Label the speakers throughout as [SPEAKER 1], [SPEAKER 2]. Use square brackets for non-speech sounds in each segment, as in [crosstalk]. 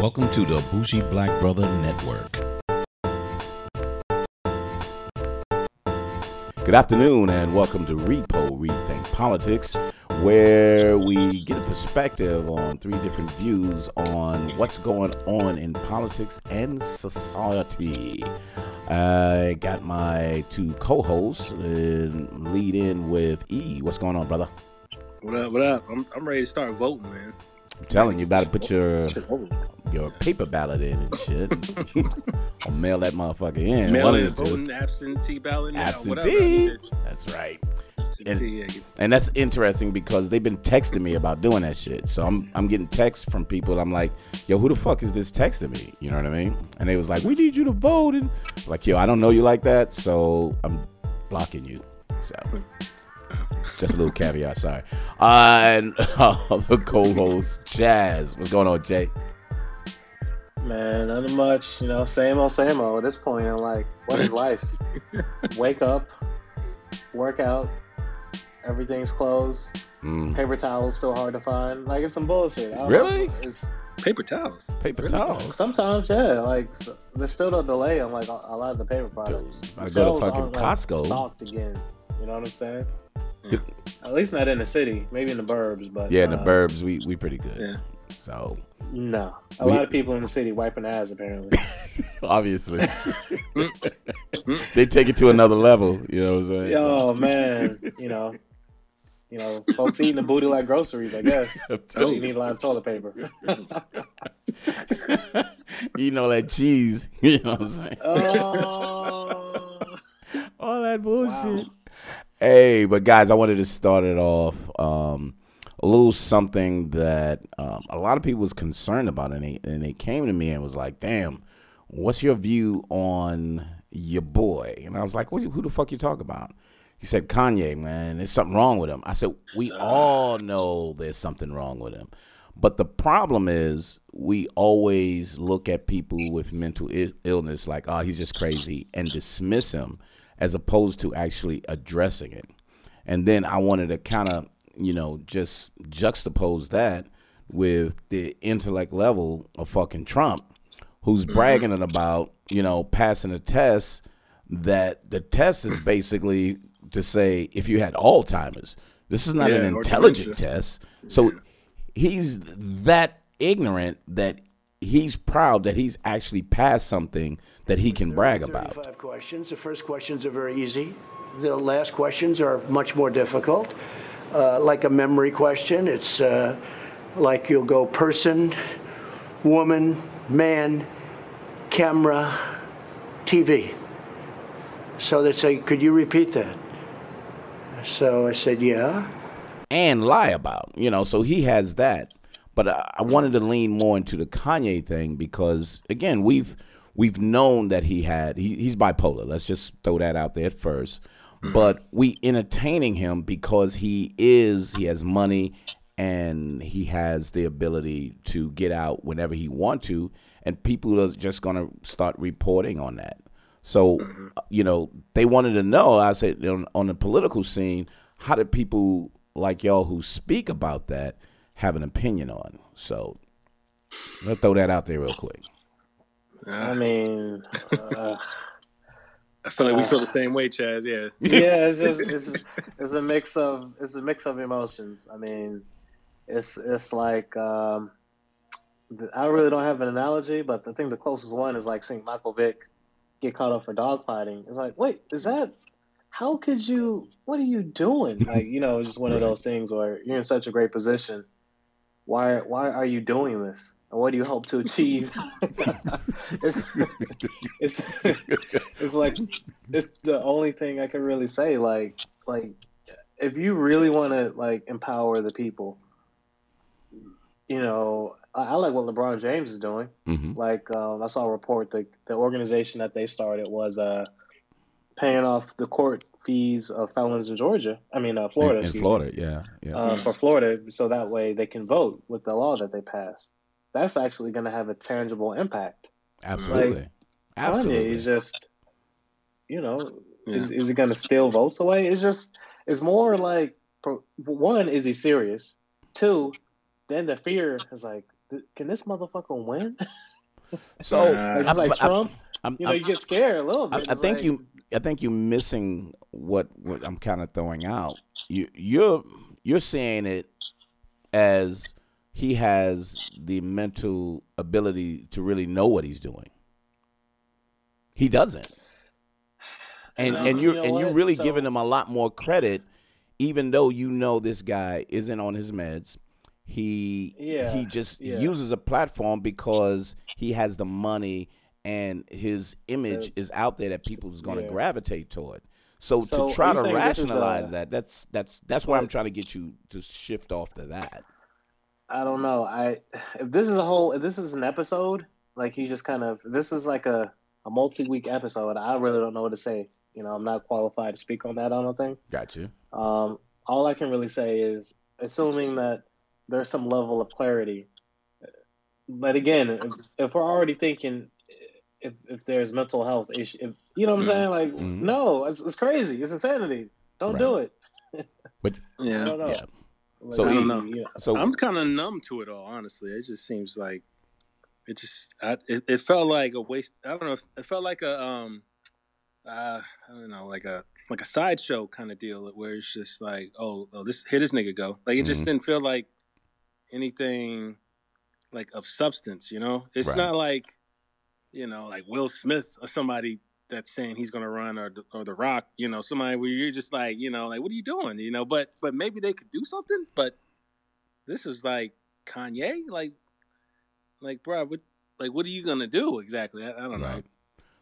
[SPEAKER 1] Welcome to the Bougie Black Brother Network.
[SPEAKER 2] Good afternoon, and welcome to Repo Rethink Politics, where we get a perspective on three different views on what's going on in politics and society. I got my two co-hosts and lead in with E. What's going on, brother?
[SPEAKER 3] What up? What up? I'm, I'm ready to start voting, man.
[SPEAKER 2] I'm telling you, about to put your your paper ballot in and shit. [laughs] I'll mail that motherfucker in.
[SPEAKER 3] Mail
[SPEAKER 2] One
[SPEAKER 3] in
[SPEAKER 2] of the two.
[SPEAKER 3] voting, absentee ballot, now,
[SPEAKER 2] Absentee.
[SPEAKER 3] whatever.
[SPEAKER 2] That's right.
[SPEAKER 3] Yeah,
[SPEAKER 2] And that's interesting because they've been texting me about doing that shit. So I'm I'm getting texts from people. I'm like, yo, who the fuck is this texting me? You know what I mean? And they was like, we need you to vote. And like, yo, I don't know you like that, so I'm blocking you. So just a little caveat, sorry. Uh, and [laughs] uh, the co-host Jazz. what's going on, Jay?
[SPEAKER 4] Man, nothing much. You know, same old, same old. At this point, I'm like, what is life? Wake up, work out, everything's closed.
[SPEAKER 2] Mm,
[SPEAKER 4] Paper towels still hard to find. Like it's some bullshit. I don't
[SPEAKER 2] Really?
[SPEAKER 4] know. It's
[SPEAKER 3] paper towels.
[SPEAKER 2] paper
[SPEAKER 3] Really?
[SPEAKER 2] towels.
[SPEAKER 4] sometimes, yeah. Like s there's still a delay on like a, a lot of the paper products.
[SPEAKER 2] I
[SPEAKER 4] The
[SPEAKER 2] go to fucking
[SPEAKER 4] aren't, like,
[SPEAKER 2] Costco.
[SPEAKER 4] stocked again. You know what I'm saying?
[SPEAKER 3] Yeah.
[SPEAKER 4] At least not in the city. Maybe in the burbs, but
[SPEAKER 2] Yeah, in the
[SPEAKER 4] uh,
[SPEAKER 2] burbs, we we pretty good.
[SPEAKER 3] Yeah.
[SPEAKER 2] So
[SPEAKER 4] No, a
[SPEAKER 2] We-
[SPEAKER 4] lot of people in the city wiping ass apparently. [laughs]
[SPEAKER 2] obviously [laughs] [laughs] they take it to another level. You know what I'm saying?
[SPEAKER 4] Yo, man, you know, you know, folks eating the booty like groceries. I guess. Oh, you need a lot of toilet paper.
[SPEAKER 2] Eating all that cheese. You know what I'm saying?
[SPEAKER 4] oh,
[SPEAKER 2] all that bullshit. Hey, but guys, I wanted to start it off um, a little something that um, a lot of people was concerned about, and they and they came to me and was like, "Damn, what's your view on your boy?" And I was like, what, "Who the fuck you talk about?" He said, "Kanye, man, there's something wrong with him." I said, "We all know there's something wrong with him." But the problem is, we always look at people with mental illness like, oh, he's just crazy, and dismiss him as opposed to actually addressing it. And then I wanted to kind of, you know, just juxtapose that with the intellect level of fucking Trump, who's mm-hmm. bragging about, you know, passing a test that the test is basically to say if you had Alzheimer's. This is not
[SPEAKER 3] Yeah,
[SPEAKER 2] an intelligent test. So he's that ignorant that he's proud that he's actually passed something that he can brag about.
[SPEAKER 5] Five questions. The first questions are very easy. The last questions are much more difficult. Uh, like a memory question, it's uh, like you'll go person, woman, man, camera, TV. So they say, could you repeat that? So I said, yeah.
[SPEAKER 2] and lie about. You know, so he has that. But I, I wanted to lean more into the Kanye thing because again, we've we've known that he had he, he's bipolar. Let's just throw that out there at 1st mm-hmm. But we entertaining him because he is he has money and he has the ability to get out whenever he want to and people are just going to start reporting on that. So, mm-hmm. uh, you know, they wanted to know. I said on, on the political scene, how do people like y'all who speak about that have an opinion on? So, let's throw that out there real quick.
[SPEAKER 4] I mean, uh, [laughs]
[SPEAKER 3] I feel like we feel the same way, Chaz. Yeah. [laughs]
[SPEAKER 4] yeah, it's just it's it's a mix of it's a mix of emotions. I mean, it's it's like um, I really don't have an analogy, but I think the closest one is like seeing Michael Vick get caught up for dogfighting. It's like, wait, is that? How could you? What are you doing? Like, you know, it's just one of those things where you're in such a great position. Why why are you doing this? And what do you hope to achieve? [laughs] it's, it's it's like it's the only thing I can really say. Like like if you really want to like empower the people, you know, I, I like what LeBron James is doing.
[SPEAKER 2] hmm
[SPEAKER 4] Like um, I saw a report that the organization that they started was uh, paying off the court fees of felons in Georgia. I mean, uh, Florida.
[SPEAKER 2] in, in
[SPEAKER 4] excuse me
[SPEAKER 2] Florida, yeah, yeah.
[SPEAKER 4] uh, for Florida, so that way they can vote with the law that they pass. That's actually going to have a tangible impact.
[SPEAKER 2] Absolutely,
[SPEAKER 4] Kanye
[SPEAKER 2] absolutely.
[SPEAKER 4] is just, you know, is, is he going to steal votes away? It's just, it's more like, one, is he serious? Two, then the fear is like, can this motherfucker win? [laughs]
[SPEAKER 2] So
[SPEAKER 3] Nah.
[SPEAKER 4] Just like
[SPEAKER 2] I- I-
[SPEAKER 4] Trump,
[SPEAKER 2] I'm-
[SPEAKER 4] you know,
[SPEAKER 2] I'm-
[SPEAKER 4] you get scared a little bit.
[SPEAKER 2] I
[SPEAKER 4] It's
[SPEAKER 2] think
[SPEAKER 4] like-
[SPEAKER 2] you I think you're missing what what I'm kind of throwing out. You you're you're saying it as he has the mental ability to really know what he's doing. He doesn't. And
[SPEAKER 4] Um,
[SPEAKER 2] and
[SPEAKER 4] you
[SPEAKER 2] you're
[SPEAKER 4] know
[SPEAKER 2] and you're really
[SPEAKER 4] So-
[SPEAKER 2] giving him a lot more credit even though you know this guy isn't on his meds. He
[SPEAKER 4] Yeah,
[SPEAKER 2] he just
[SPEAKER 4] yeah.
[SPEAKER 2] uses a platform because he has the money and his image is out there that people's going to
[SPEAKER 4] yeah.
[SPEAKER 2] gravitate toward. So,
[SPEAKER 4] So,
[SPEAKER 2] to try to
[SPEAKER 4] you is
[SPEAKER 2] rationalize
[SPEAKER 4] a-
[SPEAKER 2] that, that's that's that's where I'm trying to get you to shift off to that.
[SPEAKER 4] I don't know. I if this is a whole if this is an episode, like he just kind of this is like a, a multi week episode. I really don't know what to say. You know, I'm not qualified to speak on that. I don't think.
[SPEAKER 2] Got you.
[SPEAKER 4] Um, all I can really say is, assuming that there's some level of clarity. But again, if, if we're already thinking, if if there's mental health issue, if, you know what I'm saying? Like,
[SPEAKER 2] Mhm.
[SPEAKER 4] no, it's, it's crazy. It's insanity. Don't do it. [laughs] but
[SPEAKER 3] Yeah.
[SPEAKER 4] don't know.
[SPEAKER 2] Yeah.
[SPEAKER 4] Like,
[SPEAKER 2] So
[SPEAKER 3] I don't know.
[SPEAKER 4] Yeah.
[SPEAKER 2] So
[SPEAKER 3] I'm kind of numb to it all, honestly. It just seems like it just I, it, it felt like a waste. I don't know. It felt like a um, uh, I don't know, like a like a sideshow kind of deal where it's just like, oh, oh, this here this nigga go. Like it just
[SPEAKER 2] Mhm.
[SPEAKER 3] didn't feel like anything like of substance. You know, it's
[SPEAKER 2] Right.
[SPEAKER 3] not like you know, like Will Smith or somebody that's saying he's going to run or the- or the Rock. You know, somebody where you're just like, you know, like what are you doing? You know, but but maybe they could do something. But this was like Kanye, like like bro, what like what are you gonna do exactly? I, I don't know.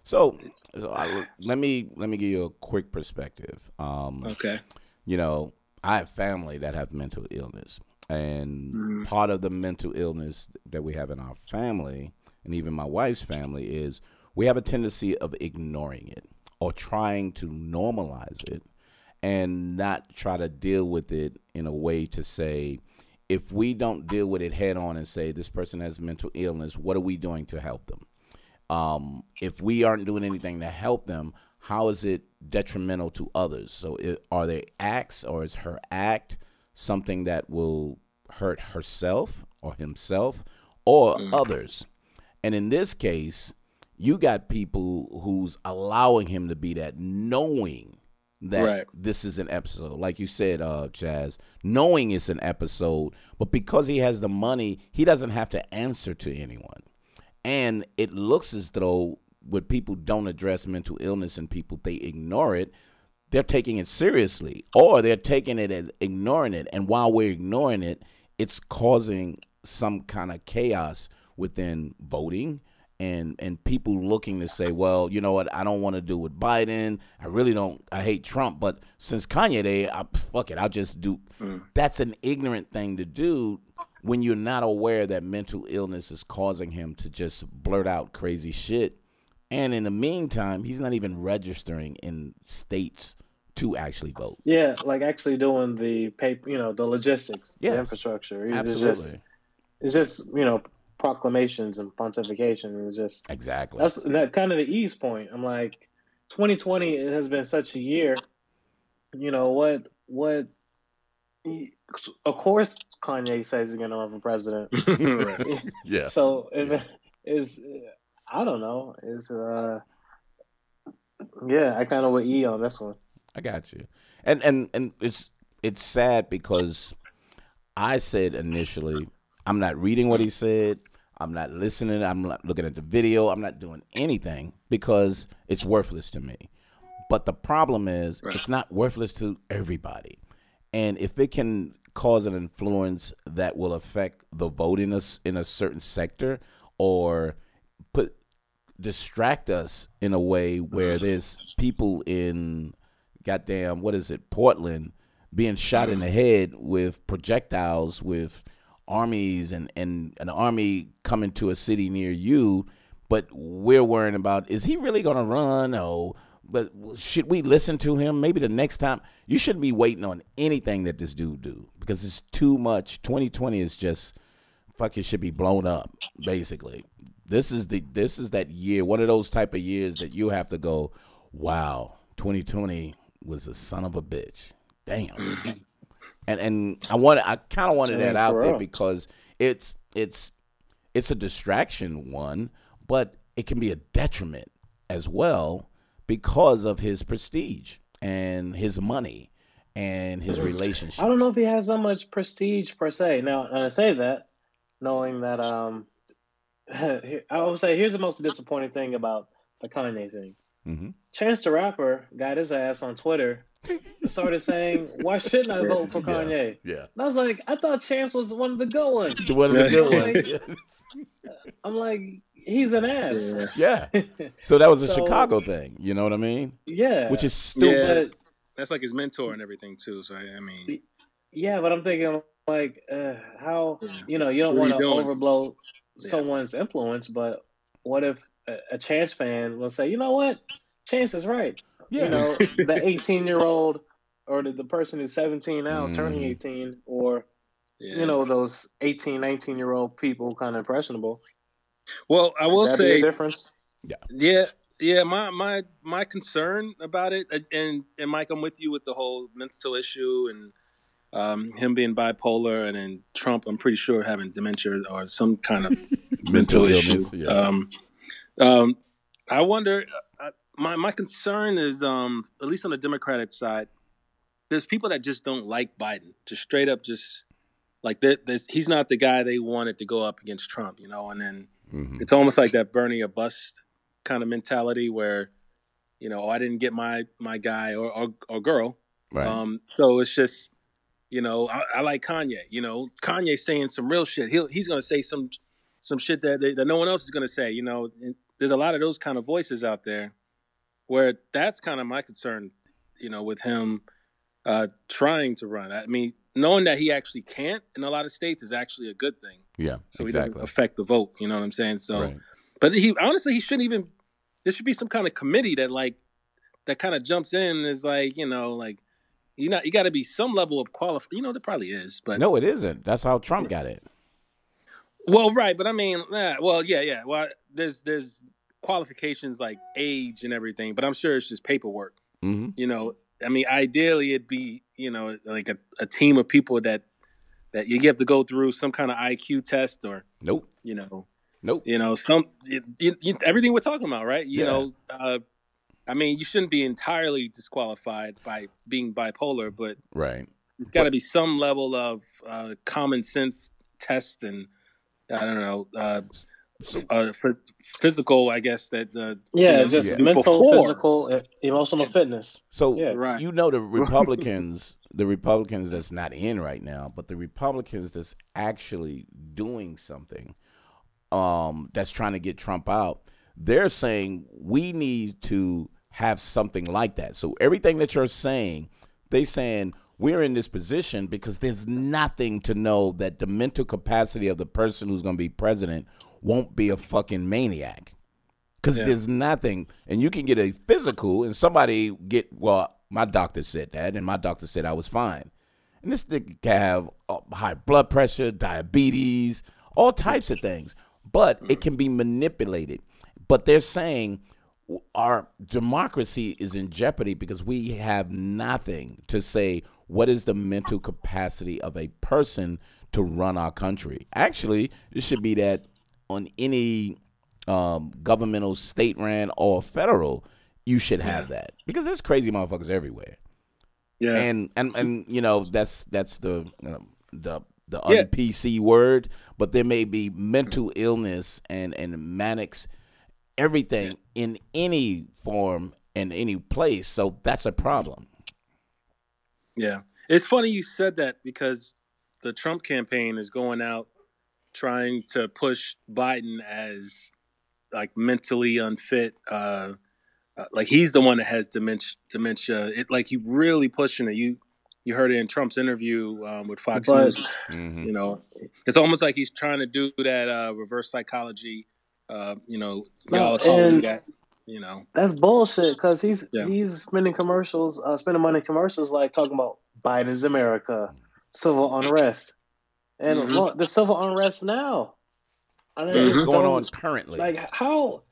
[SPEAKER 2] So, so I, let me let me give you a quick perspective. Um,
[SPEAKER 3] Okay.
[SPEAKER 2] you know, I have family that have mental illness, and
[SPEAKER 3] Mhm.
[SPEAKER 2] part of the mental illness that we have in our family, and even my wife's family, is we have a tendency of ignoring it or trying to normalize it, and not try to deal with it in a way to say, if we don't deal with it head on and say this person has mental illness, what are we doing to help them? um, if we aren't doing anything to help them, how is it detrimental to others? So, it, are they acts or is her act something that will hurt herself or himself or others? And in this case, you got people who's allowing him to be that, knowing that
[SPEAKER 3] Right.
[SPEAKER 2] this is an episode. Like you said, uh, Chaz, knowing it's an episode, but because he has the money, he doesn't have to answer to anyone. And it looks as though when people don't address mental illness and people they ignore it, they're taking it seriously or they're taking it and ignoring it. And while we're ignoring it, it's causing some kind of chaos within voting and and people looking to say, well, you know what, I don't want to do with Biden. I really don't. I hate Trump, but since Kanye Day, I, fuck it, I'll just do. Mm. That's an ignorant thing to do when you're not aware that mental illness is causing him to just blurt out crazy shit. And in the meantime, he's not even registering in states to actually vote.
[SPEAKER 4] Yeah, like actually doing the paper, you know, the logistics,
[SPEAKER 2] Yes,
[SPEAKER 4] the infrastructure. It's
[SPEAKER 2] Absolutely.
[SPEAKER 4] just, it's just you know proclamations and pontification. It's just
[SPEAKER 2] Exactly.
[SPEAKER 4] that's that kind of the ease point. I'm like, 2020 has been such a year. You know what? What? Of course, Kanye says he's gonna run for president. [laughs]
[SPEAKER 2] Yeah. [laughs]
[SPEAKER 4] So if is I don't know is uh yeah I kind of with E on this one.
[SPEAKER 2] I got you. And and and it's it's sad because I said initially I'm not reading what he said. I'm not listening. I'm not looking at the video. I'm not doing anything because it's worthless to me. But the problem is it's not worthless to everybody. And if it can cause an influence that will affect the vote in a, in a certain sector or put distract us in a way where there's people in goddamn what is it Portland being shot in the mm. head with projectiles with armies and and an army coming to a city near you but we're worrying about is he really going to run? Or but should we listen to him? Maybe the next time you shouldn't be waiting on anything that this dude do because it's too much. 2020 is just fucking should be blown up basically. This is the this is that year one of those type of years that you have to go wow 2020 was a son of a bitch. Damn [laughs] and and i wanted i kind of wanted that out there because it's it's it's a distraction one, but it can be a detriment as well because of his prestige and his money and his relationship.
[SPEAKER 4] I don't know if he has that much prestige per se. Now, and I say that knowing that um, [laughs] I would say here's the most disappointing thing about the Kanye thing.
[SPEAKER 2] Mm-hmm.
[SPEAKER 4] Chance the Rapper got his ass on Twitter and started saying, "Why shouldn't I vote for Kanye?"
[SPEAKER 2] Yeah.
[SPEAKER 4] And I was like, "I thought Chance was one of the good ones." [laughs]
[SPEAKER 2] One of the good
[SPEAKER 4] Yeah.
[SPEAKER 2] ones.
[SPEAKER 4] I'm like, he's an ass.
[SPEAKER 3] Yeah. [laughs]
[SPEAKER 2] Yeah. So that was a
[SPEAKER 4] So-
[SPEAKER 2] Chicago thing. You know what I mean?
[SPEAKER 4] Yeah,
[SPEAKER 2] Which is stupid.
[SPEAKER 4] But,
[SPEAKER 3] That's like his mentor and everything too. So I I mean,
[SPEAKER 4] yeah, but I'm thinking like, uh, how you know you don't want to overblow
[SPEAKER 3] Yeah.
[SPEAKER 4] someone's influence, but what if a, a Chance fan will say, you know what, Chance is right.
[SPEAKER 2] Yeah.
[SPEAKER 4] You know, the [laughs] 18 year old or the, the person who's 17 now turning
[SPEAKER 2] Mhm.
[SPEAKER 4] 18, or
[SPEAKER 3] yeah.
[SPEAKER 4] you know those 18, 19 year old people kind of impressionable.
[SPEAKER 3] Well, I will
[SPEAKER 4] That'd a
[SPEAKER 3] say,
[SPEAKER 4] difference.
[SPEAKER 3] yeah, yeah. yeah My my my concern about it, and and Mike, I'm with you with the whole mental issue and um, him being bipolar, and then Trump, I'm pretty sure having dementia or some kind of [laughs]
[SPEAKER 2] Mental
[SPEAKER 3] issue.
[SPEAKER 2] illness. Yeah.
[SPEAKER 3] Um, um, I wonder. uh, My my concern is, um, at least on the Democratic side, there's people that just don't like Biden, just straight up, just like that. This, he's not the guy they wanted to go up against Trump, you know. And then
[SPEAKER 2] Mhm.
[SPEAKER 3] it's almost like that Bernie or Bust kind of mentality, where you know, oh, I didn't get my my guy or or, or girl,
[SPEAKER 2] Right.
[SPEAKER 3] um, so it's just, you know, I, I like Kanye. You know, Kanye saying some real shit. He'll he's gonna say some some shit that that no one else is gonna say. You know, there's a lot of those kind of voices out there, where that's kind of my concern. You know, with him uh, trying to run. I mean, knowing that he actually can't in a lot of states is actually a good thing.
[SPEAKER 2] yeah.
[SPEAKER 3] So he
[SPEAKER 2] exactly.
[SPEAKER 3] doesn't affect the vote. You know what I'm saying? So,
[SPEAKER 2] Right.
[SPEAKER 3] but he honestly he shouldn't even. There should be some kind of committee that like that kind of jumps in and is like you know like you know you got to be some level of qualified. You know there probably is, but
[SPEAKER 2] No, it isn't. That's how Trump got it.
[SPEAKER 3] well right. But I mean, well yeah yeah. Well there's there's qualifications like age and everything, but I'm sure it's just paperwork.
[SPEAKER 2] hmm
[SPEAKER 3] You know, I mean, ideally it'd be you know like a, a team of people that that you have to go through some kind of IQ test or
[SPEAKER 2] Nope.
[SPEAKER 3] you know
[SPEAKER 2] Nope.
[SPEAKER 3] you know some everything we're talking about right you
[SPEAKER 2] Yeah.
[SPEAKER 3] know uh, i mean you shouldn't be entirely disqualified by being bipolar but
[SPEAKER 2] Right.
[SPEAKER 3] it's got to be some level of uh, common sense test and i don't know uh, uh, for physical i guess that uh,
[SPEAKER 4] Yeah,
[SPEAKER 3] you know,
[SPEAKER 4] just
[SPEAKER 2] Yeah.
[SPEAKER 4] mental,
[SPEAKER 3] before.
[SPEAKER 4] physical, emotional fitness.
[SPEAKER 2] So
[SPEAKER 4] Yeah.
[SPEAKER 3] Right.
[SPEAKER 2] you know the [laughs] Republicans, the Republicans that's not in right now, but the Republicans that's actually doing something, um, that's trying to get Trump out. They're saying we need to have something like that. So everything that you're saying, they saying we're in this position because there's nothing to know that the mental capacity of the person who's going to be president won't be a fucking maniac. Because
[SPEAKER 3] Yeah.
[SPEAKER 2] there's nothing. And you can get a physical and somebody get well my doctor said that and my doctor said i was fine. And this nigga can have uh, high blood pressure diabetes all types of things. But it can be manipulated. But they're saying our democracy is in jeopardy because we have nothing to say what is the mental capacity of a person to run our country. Actually it should be that on any um, governmental, state ran, or federal, you should have that because there's crazy motherfuckers everywhere.
[SPEAKER 3] yeah
[SPEAKER 2] And and and you know that's that's the you know, the the
[SPEAKER 3] Yeah.
[SPEAKER 2] word, but there may be mental illness and and manics, everything in any form in any place. So that's a problem.
[SPEAKER 3] Yeah. It's funny you said that because the Trump campaign is going out trying to push Biden as like mentally unfit. Uh, uh, like he's the one that has dementia. Dementia. It like he really pushing it. You you heard it in Trump's interview um, with Fox
[SPEAKER 4] But-
[SPEAKER 3] News. You know, it's almost like he's trying to do that uh, reverse psychology. Uh, you know, y'all call
[SPEAKER 4] and-
[SPEAKER 3] that. You know,
[SPEAKER 4] That's bullshit because he's
[SPEAKER 3] Yeah.
[SPEAKER 4] he's spending commercials, uh, spending money commercials like talking about Biden's America, civil unrest, and
[SPEAKER 3] Mhm.
[SPEAKER 4] look, the civil unrest now. I mean,
[SPEAKER 2] Yeah,
[SPEAKER 4] it's
[SPEAKER 2] it's going on currently.
[SPEAKER 4] Like how?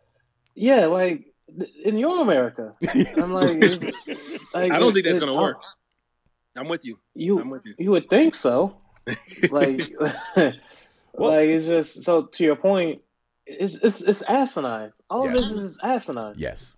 [SPEAKER 4] Yeah, like in your America. I'm like, it's, like
[SPEAKER 3] I don't
[SPEAKER 4] it-
[SPEAKER 3] think that's
[SPEAKER 4] it-
[SPEAKER 3] gonna
[SPEAKER 4] uh,
[SPEAKER 3] work. I'm with you.
[SPEAKER 4] You
[SPEAKER 3] I'm with you.
[SPEAKER 4] you would think so. like [laughs] [laughs]
[SPEAKER 2] Well-
[SPEAKER 4] like it's just so to your point, it's it's, it's asinine. All
[SPEAKER 2] Yes.
[SPEAKER 4] of this is asinine.
[SPEAKER 2] Yes.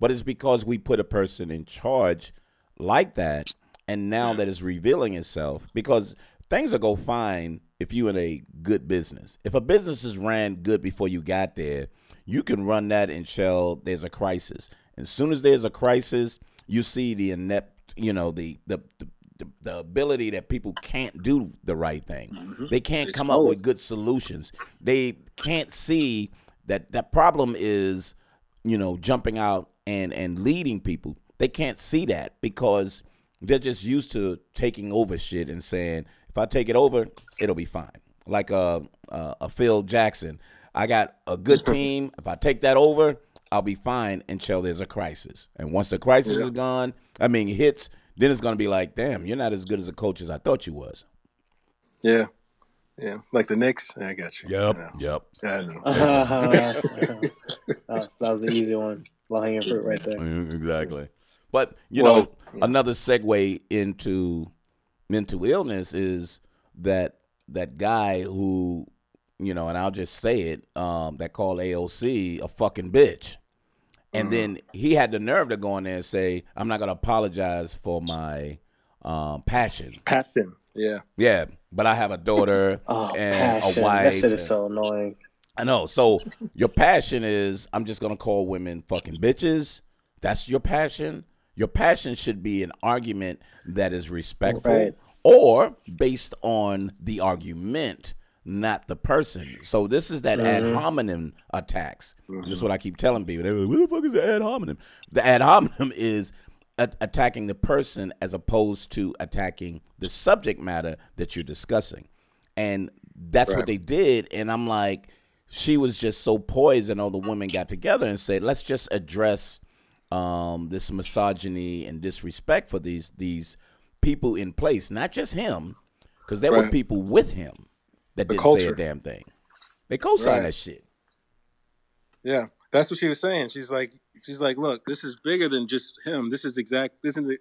[SPEAKER 2] But it's because we put a person in charge like that, and now that it's revealing itself, because things will go fine if you're in a good business. If a business is ran good before you got there, you can run that until there's a crisis. As soon as there's a crisis, you see the inept, you know, the the the, the, the ability that people can't do the right thing. Mm-hmm. They can't come up with good solutions. They can't see that that problem is you know, jumping out and and leading people. They can't see that because they're just used to taking over shit and saying, if I take it over, it'll be fine. Like a a, a Phil Jackson, I got a good [laughs] team. If I take that over, I'll be fine until there's a crisis. And once the crisis is gone, I mean hits, then it's gonna be like, damn, you're not as good as a coach as I thought you was.
[SPEAKER 3] Yeah. Yeah. Like the Knicks. I got you. Yeah.
[SPEAKER 2] yep.
[SPEAKER 3] I know. [laughs] Uh-huh. [laughs] Uh-huh.
[SPEAKER 4] that, that was an easy one. Low hanging fruit right there.
[SPEAKER 2] Mm, Exactly. But you
[SPEAKER 3] Well-
[SPEAKER 2] know, another segue into mental illness is that that guy who, you know, and I'll just say it, um, that called AOC a fucking bitch. And then he had the nerve to go in there and say, I'm not gonna apologize for my um, passion.
[SPEAKER 3] Passion. Yeah.
[SPEAKER 2] Yeah, but I have a daughter [laughs]
[SPEAKER 4] Oh,
[SPEAKER 2] and
[SPEAKER 4] passion.
[SPEAKER 2] a wife.
[SPEAKER 4] That shit is so annoying.
[SPEAKER 2] I know. So your passion is I'm just gonna call women fucking bitches. That's your passion. Your passion should be an argument that is respectful
[SPEAKER 4] Right.
[SPEAKER 2] or based on the argument, not the person. So this is that ad mm-hmm. hominem attacks. This is mm-hmm. what I keep telling people. They're like, what the fuck is the ad hominem? The ad hominem [laughs] is a- attacking the person as opposed to attacking the subject matter that you're discussing. And that's what they did. And I'm like, she was just so poised, and all the women got together and said, let's just address um, this misogyny and disrespect for these these people in place, not just him, because there were people with him that
[SPEAKER 3] The
[SPEAKER 2] didn't say a damn thing. They co-signed
[SPEAKER 3] Right.
[SPEAKER 2] that shit.
[SPEAKER 3] Yeah, that's what she was saying. She's like, she's like, look, this is bigger than just him. This is exact. This is the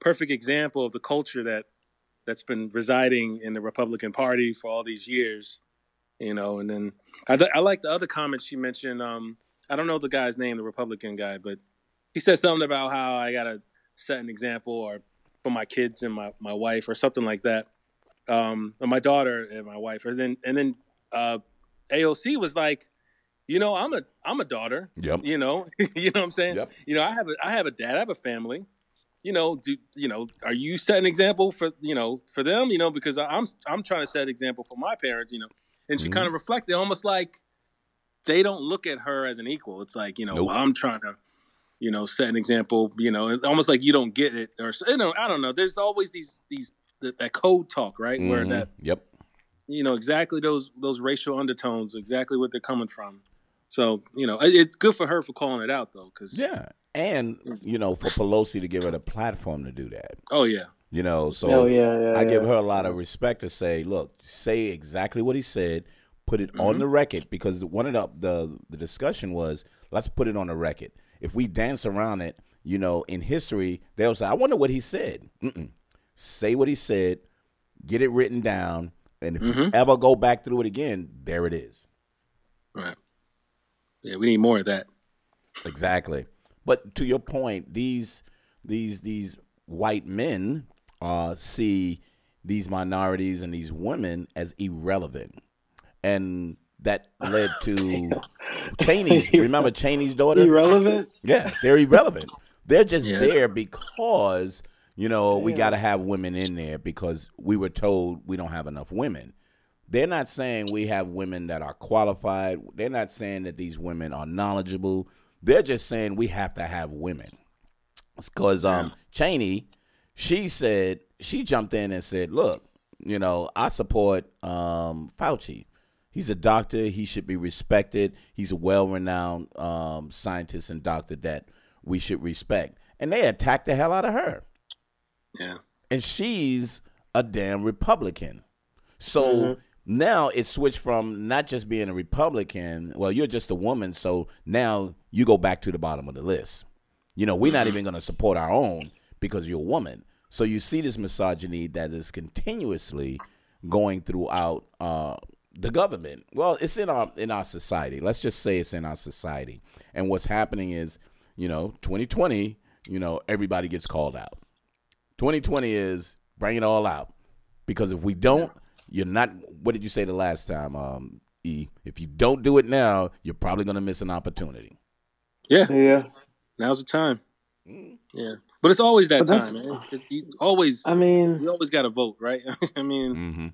[SPEAKER 3] perfect example of the culture that that's been residing in the Republican Party for all these years. You know, and then I, I like the other comment she mentioned. Um, I don't know the guy's name, the Republican guy, but he said something about how I gotta set an example or for my kids and my, my wife or something like that. Um, or my daughter and my wife, and then and then uh, AOC was like, you know, I'm a I'm a daughter.
[SPEAKER 2] Yep.
[SPEAKER 3] You know, [laughs] you know what I'm saying.
[SPEAKER 2] Yep.
[SPEAKER 3] You know, I have a I have a dad. I have a family. You know, do you know? Are you setting an example for you know for them? You know, because I'm I'm trying to set an example for my parents. You know, and she
[SPEAKER 2] Mhm.
[SPEAKER 3] kind of reflected almost like they don't look at her as an equal. It's like you know,
[SPEAKER 2] Nope.
[SPEAKER 3] well, I'm trying to you know set an example. You know, almost like you don't get it or you know I don't know. There's always these these that, that code talk right where
[SPEAKER 2] Mhm.
[SPEAKER 3] that
[SPEAKER 2] Yep.
[SPEAKER 3] you know exactly those those racial undertones, exactly what they're coming from. So you know, it's good for her for calling it out though, because
[SPEAKER 2] Yeah. And you know, for Pelosi to give her the platform to do that.
[SPEAKER 3] oh yeah,
[SPEAKER 2] You know, so
[SPEAKER 4] Oh yeah, yeah.
[SPEAKER 2] I give her a lot of respect to say, look, say exactly what he said, put it on the record because one of the, the the discussion was let's put it on the record. If we dance around it, you know, in history, they'll say, I wonder what he said. Mm-mm. Say what he said, get it written down, and if you ever go back through it again, there it is.
[SPEAKER 3] right. Yeah, we need more of that.
[SPEAKER 2] Exactly. But to your point, these these these white men uh, see these minorities and these women as irrelevant, and that led to [laughs] Cheney's. remember Cheney's daughter?
[SPEAKER 4] irrelevant.
[SPEAKER 2] Yeah, they're irrelevant. They're just
[SPEAKER 3] Yeah.
[SPEAKER 2] there because you know we got to have women in there because we were told we don't have enough women. They're not saying we have women that are qualified. They're not saying that these women are knowledgeable. They're just saying we have to have women. Because um, Cheney, she said she jumped in and said, "Look, you know, I support um, Fauci. He's a doctor. He should be respected. He's a well-renowned um, scientist and doctor that we should respect." And they attacked the hell out of her
[SPEAKER 3] Yeah,
[SPEAKER 2] and she's a damn Republican. So now it switched from not just being a Republican. Well, you're just a woman, so now you go back to the bottom of the list. You know, we're not even going to support our own because you're a woman. So you see this misogyny that is continuously going throughout uh, the government. Well, it's in our in our society. Let's just say it's in our society. And what's happening is, you know, 2020, you know, everybody gets called out. 2020 is bring it all out. Because if we don't, you're not what did you say the last time, um, E? If you don't do it now, you're probably gonna miss an opportunity.
[SPEAKER 3] Yeah,
[SPEAKER 4] Yeah.
[SPEAKER 3] now's the time. Yeah, but it's always that
[SPEAKER 4] But
[SPEAKER 3] time.
[SPEAKER 4] that's-
[SPEAKER 3] Man. It's, you always,
[SPEAKER 4] I mean,
[SPEAKER 3] you always got to vote, right? [laughs] I mean,
[SPEAKER 2] Mm-hmm.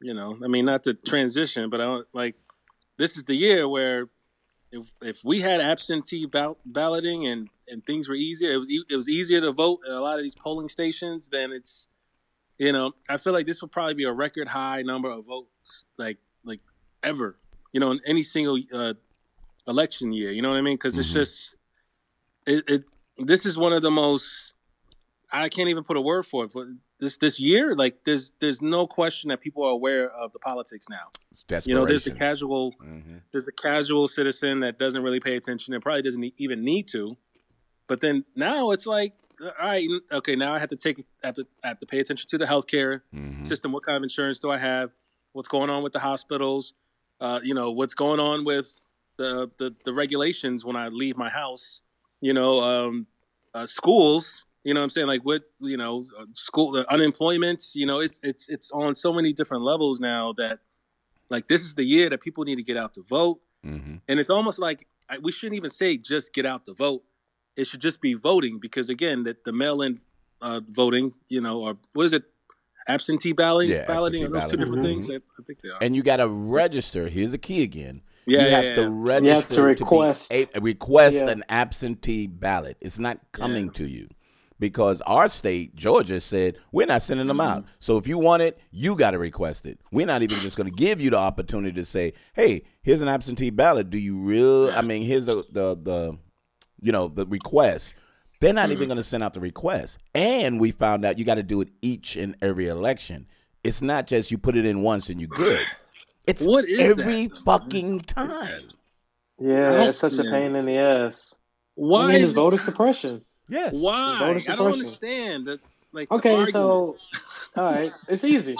[SPEAKER 3] You know, I mean, not to transition, but I don't like this is the year where if if we had absentee ball- balloting and and things were easier, it was e- it was easier to vote at a lot of these polling stations. Then it's, you know, I feel like this would probably be a record high number of votes, like like ever, you know, in any single uh, election year. You know what I mean? Because it's
[SPEAKER 2] Mhm.
[SPEAKER 3] just it, it. This is one of the most. I can't even put a word for it, but this this year, like there's there's no question that people are aware of the politics now. You know, there's the casual
[SPEAKER 2] Mhm.
[SPEAKER 3] there's the casual citizen that doesn't really pay attention and probably doesn't even need to. But then now it's like, all right, okay, now I have to take I have to, I have to pay attention to the healthcare
[SPEAKER 2] Mhm.
[SPEAKER 3] system. What kind of insurance do I have? What's going on with the hospitals? Uh, you know, what's going on with the, the the regulations when I leave my house? You know, um, uh, schools. You know, what I'm saying like what you know, uh, school the unemployment. You know, it's it's it's on so many different levels now that like this is the year that people need to get out to vote.
[SPEAKER 2] Mhm.
[SPEAKER 3] And it's almost like I, we shouldn't even say just get out to vote. It should just be voting because again, that the mail-in uh, voting, you know, or what is it, absentee balloting,
[SPEAKER 2] Yeah,
[SPEAKER 3] balloting,
[SPEAKER 2] absentee
[SPEAKER 3] are those two
[SPEAKER 2] balloting.
[SPEAKER 3] different
[SPEAKER 2] Mhm.
[SPEAKER 3] things? I, I think they are.
[SPEAKER 2] And you got to register. Here's the key again.
[SPEAKER 3] yeah,
[SPEAKER 2] you
[SPEAKER 3] yeah,
[SPEAKER 2] have
[SPEAKER 3] yeah.
[SPEAKER 2] to register
[SPEAKER 4] to request.
[SPEAKER 2] be a, request
[SPEAKER 4] Yeah.
[SPEAKER 2] an absentee ballot. It's not coming to you because our state, Georgia, said we're not sending them out. Mm-hmm. So if you want it, you got to request it. We're not even just going to give you the opportunity to say, "Hey, here's an absentee ballot. Do you real? I mean, here's the the, the you know the request." They're not even mm-hmm. going to send out the request. And we found out you got to do it each and every election. It's not just you put it in once and you're good. It's
[SPEAKER 3] What is
[SPEAKER 2] every fucking time.
[SPEAKER 4] yeah,
[SPEAKER 3] don't-
[SPEAKER 4] it's such a pain in the ass.
[SPEAKER 3] Why
[SPEAKER 4] I mean,
[SPEAKER 3] is
[SPEAKER 4] voter suppression.
[SPEAKER 2] Yes.
[SPEAKER 3] why?
[SPEAKER 4] voter
[SPEAKER 3] I don't understand that. Like
[SPEAKER 4] Okay,
[SPEAKER 3] argument.
[SPEAKER 4] so [laughs] all right, it's easy.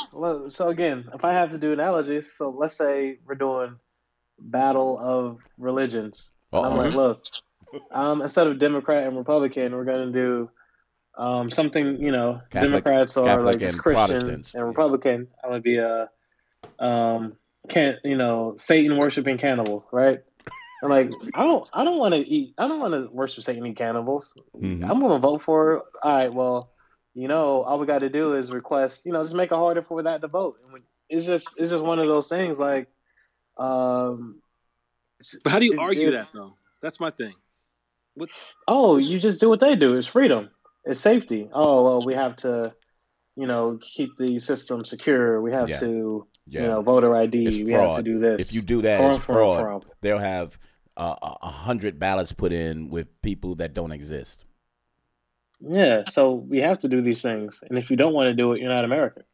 [SPEAKER 4] So again, if I have to do analogies, so let's say we're doing battle of religions. And I'm like, look, um, instead of Democrat and Republican, we're going to do um, something. You know,
[SPEAKER 2] Catholic-
[SPEAKER 4] Democrats are
[SPEAKER 2] Catholic
[SPEAKER 4] like just
[SPEAKER 2] and
[SPEAKER 4] Christian, and Republican. I'm gonna be a um, can't you know Satan worshiping cannibal, right? And like, I don't, I don't want to eat. I don't want to worship Satan and eat cannibals.
[SPEAKER 2] Mhm.
[SPEAKER 4] I'm gonna vote for. All right, well, you know, all we got to do is request. You know, just make it harder for that to vote. And when- It's just, it's just one of those things. Like, um,
[SPEAKER 3] but how do you
[SPEAKER 4] it-
[SPEAKER 3] argue
[SPEAKER 4] it-
[SPEAKER 3] that though? That's my thing. What?
[SPEAKER 4] Oh, you just do what they do. It's freedom. It's safety. Oh well, we have to, you know, keep the system secure. We have
[SPEAKER 2] Yeah.
[SPEAKER 4] to,
[SPEAKER 2] Yeah.
[SPEAKER 4] you know, voter ID.
[SPEAKER 2] It's
[SPEAKER 4] we have to do this.
[SPEAKER 2] if you do that,
[SPEAKER 4] Fraud,
[SPEAKER 2] it's
[SPEAKER 4] fraud,
[SPEAKER 2] fraud.
[SPEAKER 4] fraud.
[SPEAKER 2] They'll have uh, a a hundred ballots put in with people that don't exist.
[SPEAKER 4] Yeah, so we have to do these things, and if you don't want to do it, you're not American.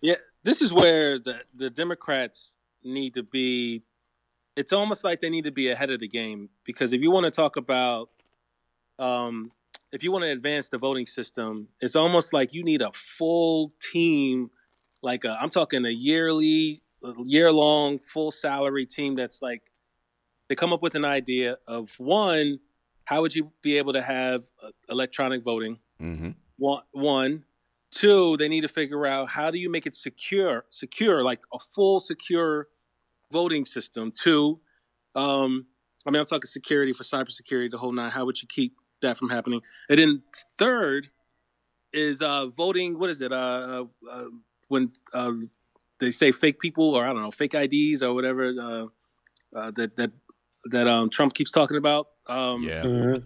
[SPEAKER 3] Yeah, this is where the the Democrats need to be. It's almost like they need to be ahead of the game because if you want to talk about, um, if you want to advance the voting system, it's almost like you need a full team, like a, I'm talking a yearly, year long, full salary team. That's like they come up with an idea of one, how would you be able to have uh, electronic voting?
[SPEAKER 2] Mm-hmm.
[SPEAKER 3] one one two they need to figure out how do you make it secure secure like a full secure voting system two um i mean i'm talking security for cybersecurity the whole nine how would you keep that from happening and then third is uh voting what is it uh, uh, uh when uh, they say fake people or i don't know fake ids or whatever uh, uh that that that um trump keeps talking about um
[SPEAKER 2] Yeah.
[SPEAKER 4] Mhm.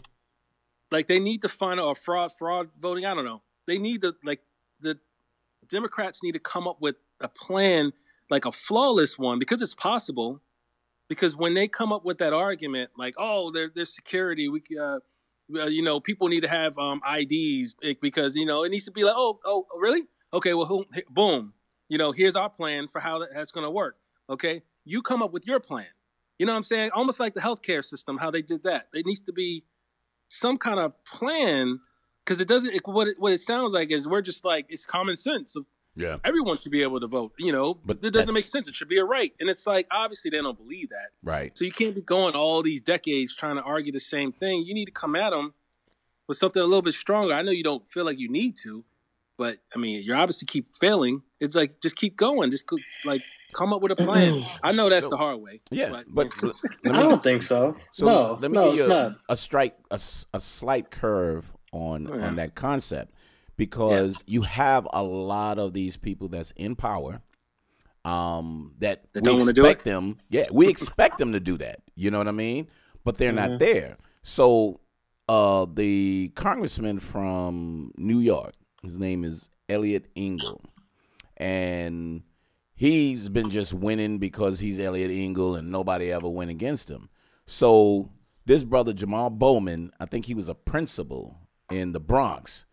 [SPEAKER 3] like they need to find a fraud fraud voting i don't know they need to like the democrats need to come up with a plan like a flawless one because it's possible because when they come up with that argument like oh there, there's security we uh, uh, you know people need to have um, ids because you know it needs to be like oh oh really okay well who, boom you know here's our plan for how that's going to work okay you come up with your plan you know what i'm saying almost like the healthcare system how they did that there needs to be some kind of plan because it doesn't it, what it, what it sounds like is we're just like it's common sense
[SPEAKER 2] Yeah.
[SPEAKER 3] Everyone should be able to vote. You know,
[SPEAKER 2] But
[SPEAKER 3] but it doesn't make sense. It should be a right, and it's like obviously they don't believe that.
[SPEAKER 2] Right.
[SPEAKER 3] So you can't be going all these decades trying to argue the same thing. You need to come at them with something a little bit stronger. I know you don't feel like you need to, but I mean, you're obviously keep failing. It's like just keep going. Just go, like come up with a plan. [clears throat] I know that's
[SPEAKER 2] So-
[SPEAKER 3] the hard way.
[SPEAKER 2] Yeah, but l- [laughs]
[SPEAKER 4] I
[SPEAKER 2] let me,
[SPEAKER 4] don't think so.
[SPEAKER 2] so
[SPEAKER 4] no,
[SPEAKER 2] let me
[SPEAKER 4] no,
[SPEAKER 2] give
[SPEAKER 4] it's
[SPEAKER 2] you a, a strike, a, s- a slight curve on
[SPEAKER 3] Yeah.
[SPEAKER 2] on that concept because you have a lot of these people that's in power, um, that,
[SPEAKER 3] That
[SPEAKER 2] we
[SPEAKER 3] don't wanna do
[SPEAKER 2] expect them. Yeah, we expect them to do that. You know what I mean? But they're
[SPEAKER 3] Mm-hmm.
[SPEAKER 2] not there. So, uh, the congressman from New York, his name is Eliot Engel, and he's been just winning because he's Eliot Engel and nobody ever went against him. So this brother Jamal Bowman, I think he was a principal in the Bronx,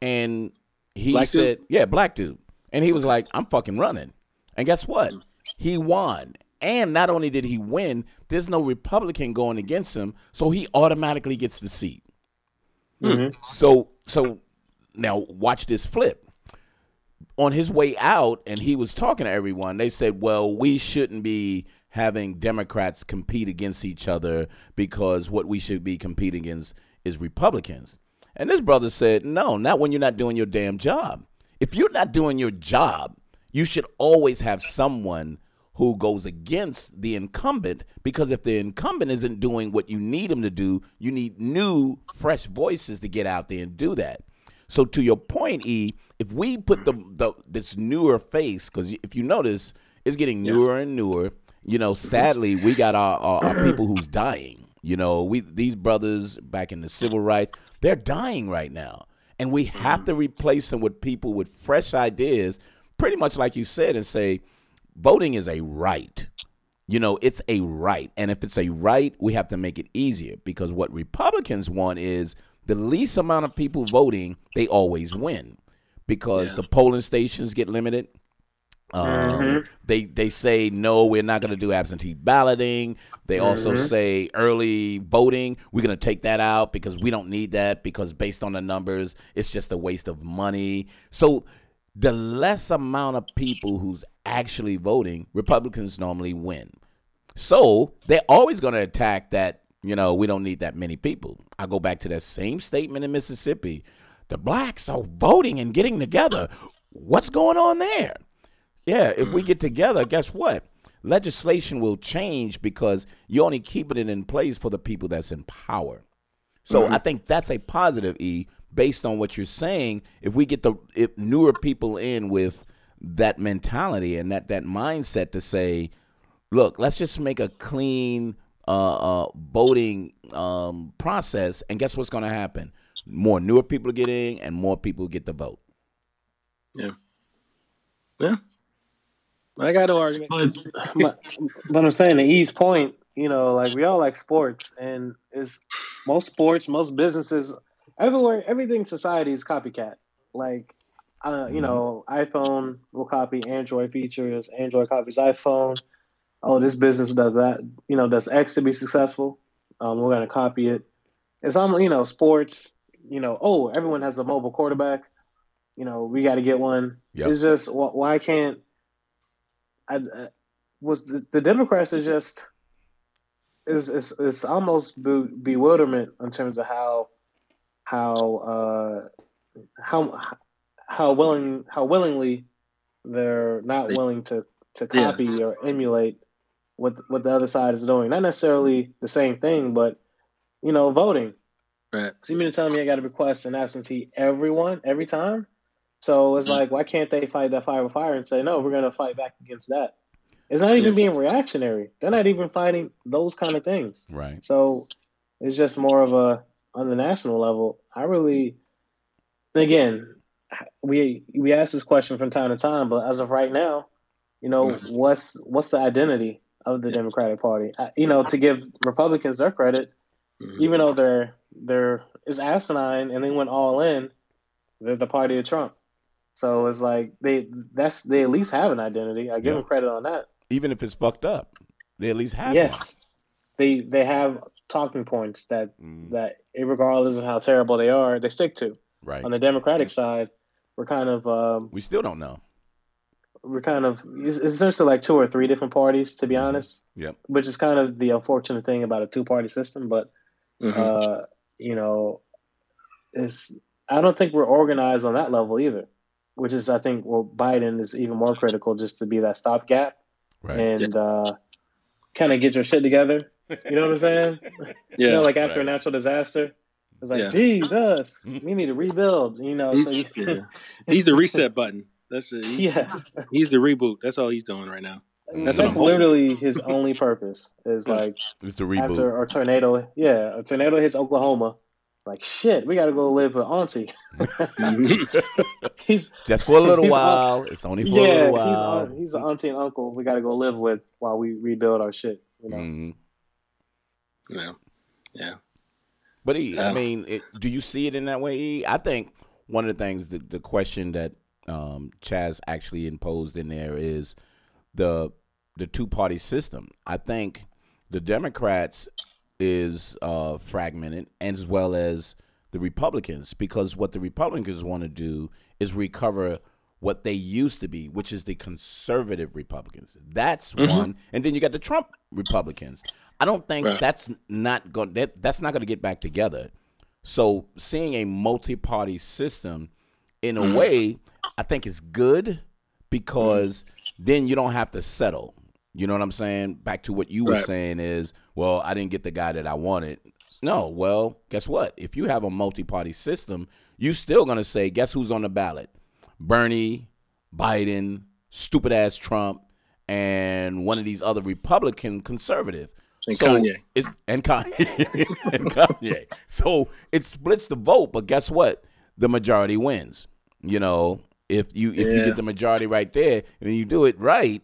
[SPEAKER 2] and he
[SPEAKER 3] Black dude?
[SPEAKER 2] said, "Yeah, black dude," and he was like, "I'm fucking running," and guess what? He won. And not only did he win, there's no Republican going against him, so he automatically gets the seat. Mm-hmm. So so now watch this flip. On his way out, and he was talking to everyone, they said, Well, we shouldn't be having Democrats compete against each other because what we should be competing against is Republicans. And this brother said, No, not when you're not doing your damn job. If you're not doing your job, you should always have someone who goes against the incumbent because if the incumbent isn't doing what you need him to do, you need new, fresh voices to get out there and do that. So to your point, E, if we put the, the this newer face, because if you notice, it's getting newer and newer. You know, sadly, we got our, our, our people who's dying. You know, we these brothers back in the civil rights, they're dying right now, and we mm-hmm. have to replace them with people with fresh ideas, pretty much like you said, and say, voting is a right. You know, it's a right. And if it's a right, we have to make it easier because what Republicans want is the least amount of people voting, they always win because the polling stations get limited. Um, They they say no, we're not going to do absentee balloting. They also say early voting, we're going to take that out because we don't need that because based on the numbers, it's just a waste of money. So the less amount of people who's actually voting, Republicans normally win. So they're always going to attack that, you know, we don't need that many people. I go back to that same statement in Mississippi. The blacks are voting and getting together. What's going on there? Yeah, if we get together, guess what? Legislation will change because you're only keeping it in place for the people that's in power. So mm-hmm. I think that's a positive E based on what you're saying. If we get the if newer people in with that mentality and that that mindset to say, look, let's just make a clean uh, uh, voting um, process, and guess what's going to happen? More newer people get in, and more people get the vote.
[SPEAKER 3] Yeah. Yeah. I got no argument.
[SPEAKER 4] but, but I'm saying to E's point, you know, like we all like sports, and is most sports, most businesses, everywhere, everything society is copycat. Like, uh, you know, iPhone will copy Android features, Android copies iPhone. Oh, this business does that. You know, does X to be successful? Um, we're gonna copy it. It's on, you know, sports. You know, oh, everyone has a mobile quarterback. You know, we got to get one.
[SPEAKER 2] Yep.
[SPEAKER 4] It's just wh- why can't I, I was the, the Democrats are just it's, is is almost be, bewilderment in terms of how how uh, how how willing how willingly they're not willing to to
[SPEAKER 3] Yeah.
[SPEAKER 4] copy or emulate what what the other side is doing. Not necessarily the same thing, but you know, voting.
[SPEAKER 3] Right.
[SPEAKER 4] So you mean to tell me I got to request an absentee everyone every time? So it's mm. like, why can't they fight that fire with fire and say no? We're going to fight back against that. It's not even being reactionary. They're not even fighting those kind of things.
[SPEAKER 2] Right.
[SPEAKER 4] So it's just more of a on the national level. I really, again, we we ask this question from time to time, but as of right now, you know, mm. what's what's the identity of the Democratic Party? I, you know, to give Republicans their credit,
[SPEAKER 3] Mhm.
[SPEAKER 4] even though they're they're is asinine and they went all in, they're the party of Trump. So it's like they that's they at least have an identity. I give
[SPEAKER 2] Yeah.
[SPEAKER 4] them credit on that.
[SPEAKER 2] Even if it's fucked up, they at least have
[SPEAKER 4] yes, they they have talking points that.
[SPEAKER 2] Mm,
[SPEAKER 4] that regardless of how terrible they are, they stick to.
[SPEAKER 2] right.
[SPEAKER 4] On the Democratic side, we're kind of um,
[SPEAKER 2] We still don't know.
[SPEAKER 4] We're kind of it's essentially like two or three different parties, to be honest.
[SPEAKER 2] Yep.
[SPEAKER 4] Which is kind of the unfortunate thing about a two party system, but
[SPEAKER 3] Mhm.
[SPEAKER 4] uh, you know, it's I don't think we're organized on that level either. Which is I think well Biden is even more critical just to be that stopgap
[SPEAKER 2] Right.
[SPEAKER 4] and uh, kind of get your shit together. You know what I'm saying? [laughs]
[SPEAKER 3] yeah,
[SPEAKER 4] You know, like after
[SPEAKER 2] Right.
[SPEAKER 4] a natural disaster, it's like
[SPEAKER 3] Yeah.
[SPEAKER 4] Jesus, we need to rebuild. You know, so you,
[SPEAKER 3] Yeah. he's the reset button. That's it. He-
[SPEAKER 4] yeah,
[SPEAKER 3] He's the reboot. That's all he's doing right now.
[SPEAKER 4] that's,
[SPEAKER 3] what
[SPEAKER 4] literally his only purpose. Is like
[SPEAKER 2] It's the reboot.
[SPEAKER 4] after a tornado, yeah, a tornado hits Oklahoma. Like shit, we got to go live with Auntie. [laughs] he's
[SPEAKER 2] Just for a little
[SPEAKER 4] he's
[SPEAKER 2] while. it's only for a
[SPEAKER 4] yeah,
[SPEAKER 2] little
[SPEAKER 4] he's
[SPEAKER 2] while.
[SPEAKER 4] aunt, he's an auntie and uncle. We got to go live with while we rebuild our shit. You know,
[SPEAKER 2] Mhm.
[SPEAKER 3] yeah, yeah.
[SPEAKER 2] But E, I
[SPEAKER 3] Yeah.
[SPEAKER 2] mean, it, do you see it in that way? E? I think one of the things, the, the question that um, Chaz actually imposed in there is the the two party system. I think the Democrats is uh, fragmented, as well as the Republicans, because what the Republicans want to do is recover what they used to be, which is the conservative Republicans. That's one, and then you got the Trump Republicans. I don't think
[SPEAKER 3] Right.
[SPEAKER 2] that's not going. That, that's not going to get back together. So seeing a multi-party system, in a mm-hmm. way, I think it's good because mm-hmm. then you don't have to settle. You know what I'm saying? Back to what you were saying is, well, I didn't get the guy that I wanted. No, well, guess what? If you have a multi-party system, you're still gonna say, guess who's on the ballot? Bernie, Biden, stupid ass Trump, and one of these other Republican conservative.
[SPEAKER 3] And
[SPEAKER 2] So
[SPEAKER 3] Kanye.
[SPEAKER 2] It's, and Kanye. [laughs] and Kanye. So it splits the vote, but guess what? The majority wins. You know, if you if you get the majority right there and you do it right,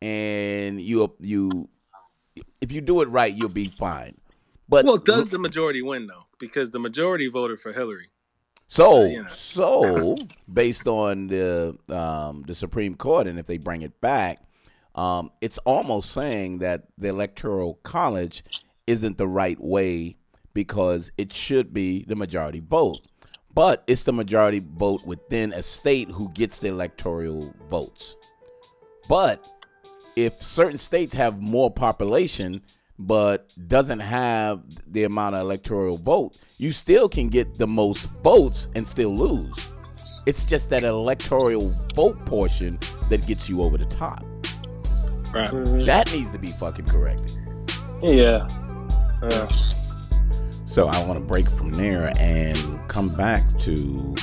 [SPEAKER 2] and you you if you do it right, you'll be fine. But
[SPEAKER 3] Well, does the majority win though? Because the majority voted for Hillary.
[SPEAKER 2] So,
[SPEAKER 3] you know.
[SPEAKER 2] so based on the um, the Supreme Court, and if they bring it back, um, it's almost saying that the Electoral College isn't the right way because it should be the majority vote, but it's the majority vote within a state who gets the electoral votes. But if certain states have more population but doesn't have the amount of electoral vote, you still can get the most votes and still lose. It's just that electoral vote portion that gets you over the top.
[SPEAKER 3] Right.
[SPEAKER 4] Mhm.
[SPEAKER 2] That needs to be fucking corrected.
[SPEAKER 4] yeah, yeah.
[SPEAKER 2] So I want to break from there and come back to,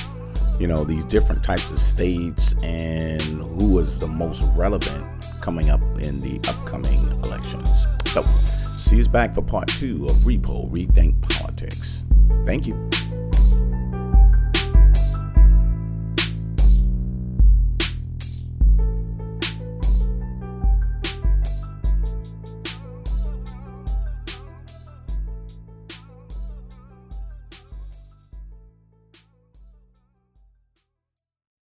[SPEAKER 2] you know, these different types of states and who is the most relevant coming up in the upcoming elections. So, see us back for part two of Repo Rethink Politics. Thank you.